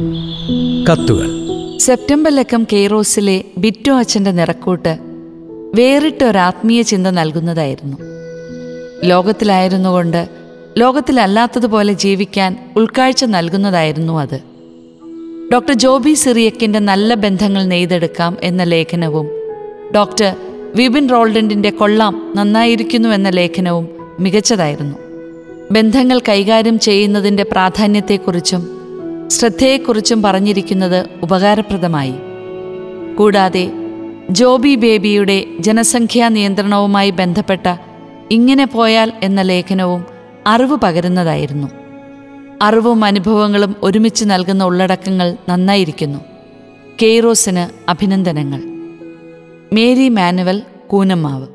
കത്തുകൾ. സെപ്റ്റംബർ ലക്കം കെയ്റോസിലെ ബിറ്റോ അച്ഛന്റെ നിറക്കൂട്ട് വേറിട്ട ഒരാത്മീയ ചിന്ത നൽകുന്നതായിരുന്നു. ലോകത്തിലായിരുന്നുകൊണ്ട് ലോകത്തിലല്ലാത്തതുപോലെ ജീവിക്കാൻ ഉൾക്കാഴ്ച നൽകുന്നതായിരുന്നു അത്. ഡോക്ടർ ജോബി സിറിയക്കിന്റെ നല്ല ബന്ധങ്ങൾ നെയ്തെടുക്കാം എന്ന ലേഖനവും ഡോക്ടർ വിബിൻ റോൾഡന്റിന്റെ കൊള്ളാം നന്നായിരിക്കുന്നു എന്ന ലേഖനവും മികച്ചതായിരുന്നു. ബന്ധങ്ങൾ കൈകാര്യം ചെയ്യുന്നതിന്റെ പ്രാധാന്യത്തെക്കുറിച്ചും ശ്രദ്ധയെക്കുറിച്ചും പറഞ്ഞിരിക്കുന്നത് ഉപകാരപ്രദമായി. കൂടാതെ ജോബി ബേബിയുടെ ജനസംഖ്യാ നിയന്ത്രണവുമായി ബന്ധപ്പെട്ട ഇങ്ങനെ പോയാൽ എന്ന ലേഖനവും അറിവ് പകരുന്നതായിരുന്നു. അറിവും അനുഭവങ്ങളും ഒരുമിച്ച് നൽകുന്ന ഉള്ളടക്കങ്ങൾ നന്നായിരിക്കുന്നു. കെയ്റോസിന് അഭിനന്ദനങ്ങൾ. Mary Manuel Koonammavu.